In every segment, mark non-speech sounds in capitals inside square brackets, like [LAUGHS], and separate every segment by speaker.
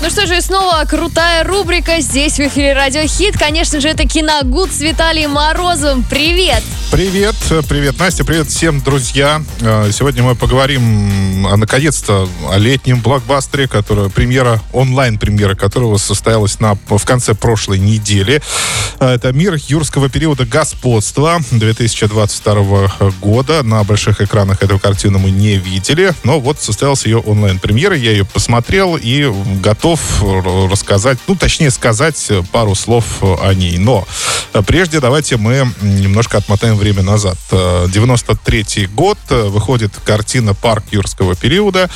Speaker 1: Ну что же, и снова крутая рубрика здесь в эфире Радио Хит. Конечно же, это Киногуд с Виталием Морозовым. Привет!
Speaker 2: Привет, привет, Настя, привет всем, друзья. Э, сегодня мы поговорим, а, наконец-то, о летнем блокбастере, которая, премьера, онлайн-премьера которого состоялась на, в конце прошлой недели. Э, это «Мир юрского периода господства» 2022 года. На больших экранах эту картину мы не видели, но вот состоялась ее онлайн-премьера, я ее посмотрел и готов рассказать, ну, точнее сказать пару слов о ней. Но э, прежде давайте мы немножко отмотаем время назад. 93 э, год, э, выходит картина «Парк юрского периода».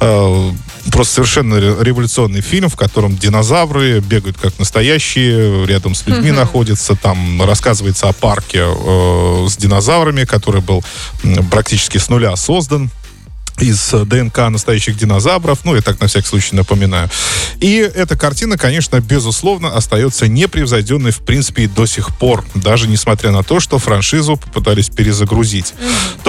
Speaker 2: Э, просто совершенно революционный фильм, в котором динозавры бегают как настоящие, рядом с людьми mm-hmm. находятся. Там рассказывается о парке с динозаврами, который был практически с нуля создан из ДНК настоящих динозавров. Ну, я так на всякий случай напоминаю. И эта картина, конечно, безусловно, остается непревзойденной, в принципе, и до сих пор. Даже несмотря на то, что франшизу попытались перезагрузить.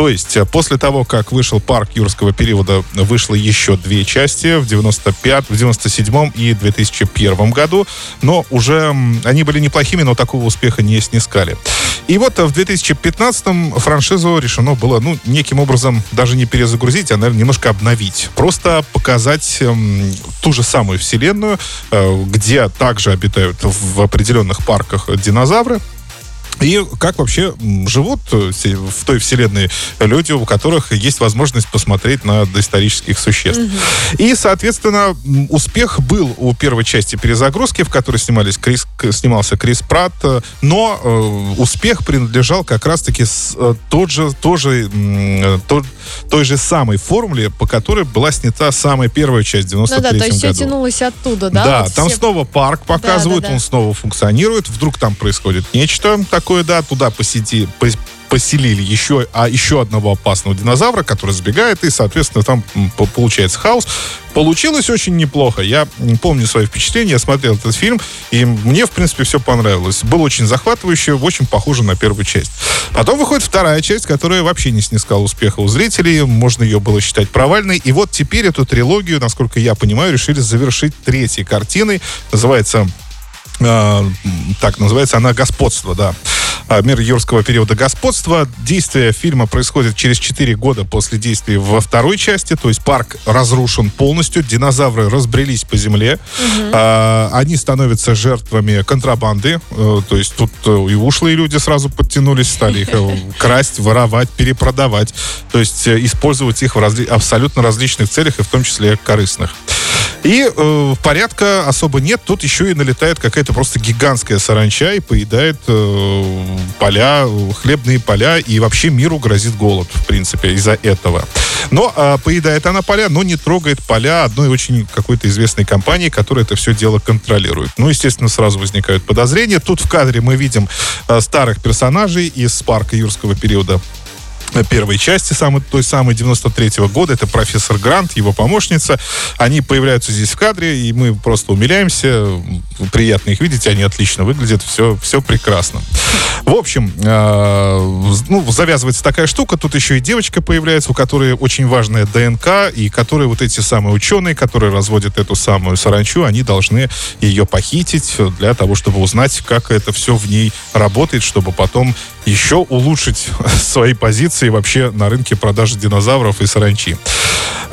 Speaker 2: То есть, э, после того, как вышел парк юрского периода, вышло еще две части в 95, в 97 и 2001 году. Но уже они были неплохими, но такого успеха не снискали. И вот в 2015 франшизу решено было, ну, неким образом даже не перезагрузить, а, наверное, немножко обновить. Просто показать эм, ту же самую вселенную, э, где также обитают в определенных парках динозавры, и как вообще живут э, в той вселенной люди, у которых есть возможность посмотреть на доисторических существ. Угу. И, соответственно, успех был у первой части перезагрузки, в которой снимались Крис, снимался Крис Пратт, э, но э, успех принадлежал как раз-таки э, тот же, тоже, э, тот, той же самой формуле, по которой была снята самая первая часть в 93 ну, да, то есть
Speaker 1: году. все тянулось оттуда, да?
Speaker 2: Да, вот там все... снова парк показывают, да, да, да. он снова функционирует, вдруг там происходит нечто такое, такое, да, туда посети, поселили еще, а еще одного опасного динозавра, который сбегает, и, соответственно, там получается хаос. Получилось очень неплохо. Я помню свои впечатления, я смотрел этот фильм, и мне, в принципе, все понравилось. Было очень захватывающе, очень похоже на первую часть. Потом выходит вторая часть, которая вообще не снискала успеха у зрителей, можно ее было считать провальной. И вот теперь эту трилогию, насколько я понимаю, решили завершить третьей картиной. Называется так называется она «Господство», да. А, мир юрского периода господства. Действие фильма происходит через 4 года после действий во второй части, то есть парк разрушен полностью, динозавры разбрелись по земле, угу. они становятся жертвами контрабанды, а, то есть тут э, и ушлые люди сразу подтянулись, стали их э, [LAUGHS] красть, воровать, перепродавать, то есть использовать их в разли- абсолютно различных целях, и в том числе корыстных. И э, порядка особо нет. Тут еще и налетает какая-то просто гигантская саранча и поедает э, поля, хлебные поля. И вообще миру грозит голод, в принципе, из-за этого. Но э, поедает она поля, но не трогает поля одной очень какой-то известной компании, которая это все дело контролирует. Ну, естественно, сразу возникают подозрения. Тут в кадре мы видим э, старых персонажей из парка юрского периода первой части, самой, той самой 93-го года. Это профессор Грант, его помощница. Они появляются здесь в кадре, и мы просто умиляемся. Приятно их видеть, они отлично выглядят, все, все прекрасно. В общем, э, ну, завязывается такая штука. Тут еще и девочка появляется, у которой очень важная ДНК, и которые вот эти самые ученые, которые разводят эту самую саранчу, они должны ее похитить для того, чтобы узнать, как это все в ней работает, чтобы потом еще улучшить [LAUGHS] свои позиции вообще на рынке продажи динозавров и саранчи.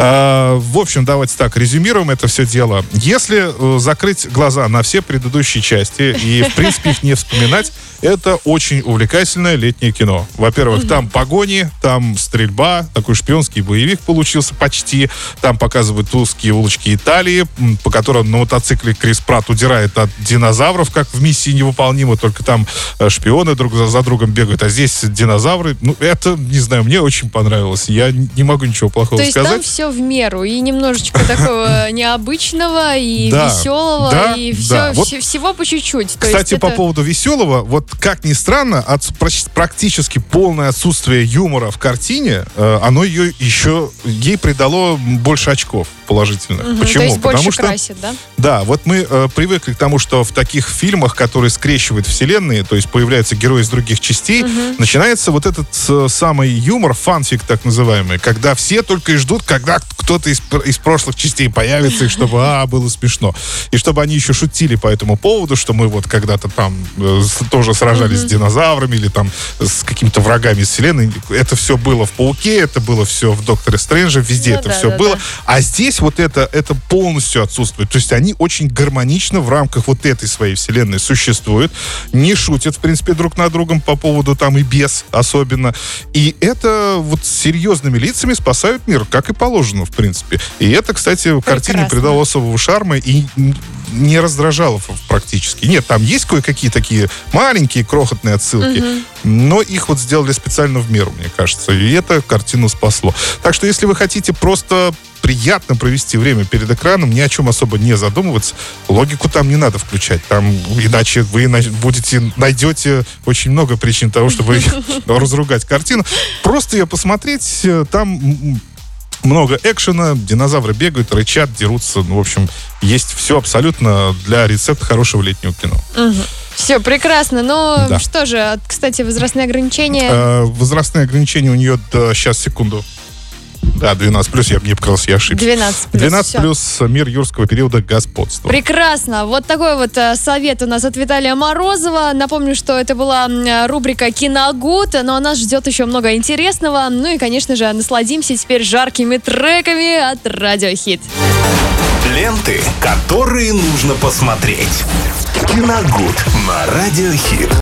Speaker 2: А, в общем, давайте так, резюмируем это все дело. Если э, закрыть глаза на все предыдущие части и, в принципе, их не вспоминать, это очень увлекательное летнее кино. Во-первых, угу. там погони, там стрельба, такой шпионский боевик получился почти. Там показывают узкие улочки Италии, по которым на мотоцикле Крис Пратт удирает от динозавров, как в миссии невыполнимо, только там э, шпионы друг за другом бегают, а здесь динозавры. Ну, это, не знаю, мне очень понравилось. Я не могу ничего плохого
Speaker 1: сказать.
Speaker 2: То
Speaker 1: есть там все в меру, и немножечко такого [LAUGHS] необычного, и веселого, и всего по чуть-чуть.
Speaker 2: Кстати, по поводу веселого, вот как ни странно, от практически полное отсутствие юмора в картине, э, оно ее еще ей придало больше очков положительных. Угу, Почему?
Speaker 1: То есть
Speaker 2: Потому
Speaker 1: больше
Speaker 2: что
Speaker 1: красит, да?
Speaker 2: Да, вот мы э, привыкли к тому, что в таких фильмах, которые скрещивают вселенные, то есть появляются герои из других частей, угу. начинается вот этот э, самый самый юмор, фанфик так называемый, когда все только и ждут, когда кто-то из, из прошлых частей появится, и чтобы, а, было смешно. И чтобы они еще шутили по этому поводу, что мы вот когда-то там э, тоже сражались mm-hmm. с динозаврами или там с какими-то врагами из вселенной. Это все было в Пауке, это было все в Докторе Стрэнджа, везде ну, это да, все да, было. Да. А здесь вот это, это полностью отсутствует. То есть они очень гармонично в рамках вот этой своей вселенной существуют, не шутят, в принципе, друг над другом по поводу там и без особенно. И это вот серьезными лицами спасают мир, как и положено, в принципе. И это, кстати, Прекрасно. картине придало особого шарма и не раздражало практически. Нет, там есть кое-какие такие маленькие, крохотные отсылки, угу. Но их вот сделали специально в меру, мне кажется. И это картину спасло. Так что, если вы хотите просто приятно провести время перед экраном, ни о чем особо не задумываться. Логику там не надо включать. Там иначе вы будете, найдете очень много причин того, чтобы [LAUGHS] разругать картину. Просто ее посмотреть, э, там много экшена, динозавры бегают, рычат, дерутся. Ну, в общем, есть все абсолютно для рецепта хорошего летнего кино.
Speaker 1: Угу. Все, прекрасно. Но да. что же, кстати, возрастные ограничения? Э,
Speaker 2: возрастные ограничения у нее, до, сейчас, секунду. Да, 12 плюс, я мне показалось, я ошибся.
Speaker 1: 12 плюс.
Speaker 2: 12 все. плюс мир юрского периода господства.
Speaker 1: Прекрасно. Вот такой вот э, совет у нас от Виталия Морозова. Напомню, что это была рубрика Киногуд, но нас ждет еще много интересного. Ну и, конечно же, насладимся теперь жаркими треками от Радиохит.
Speaker 3: Ленты, которые нужно посмотреть. Киногуд на Радиохит.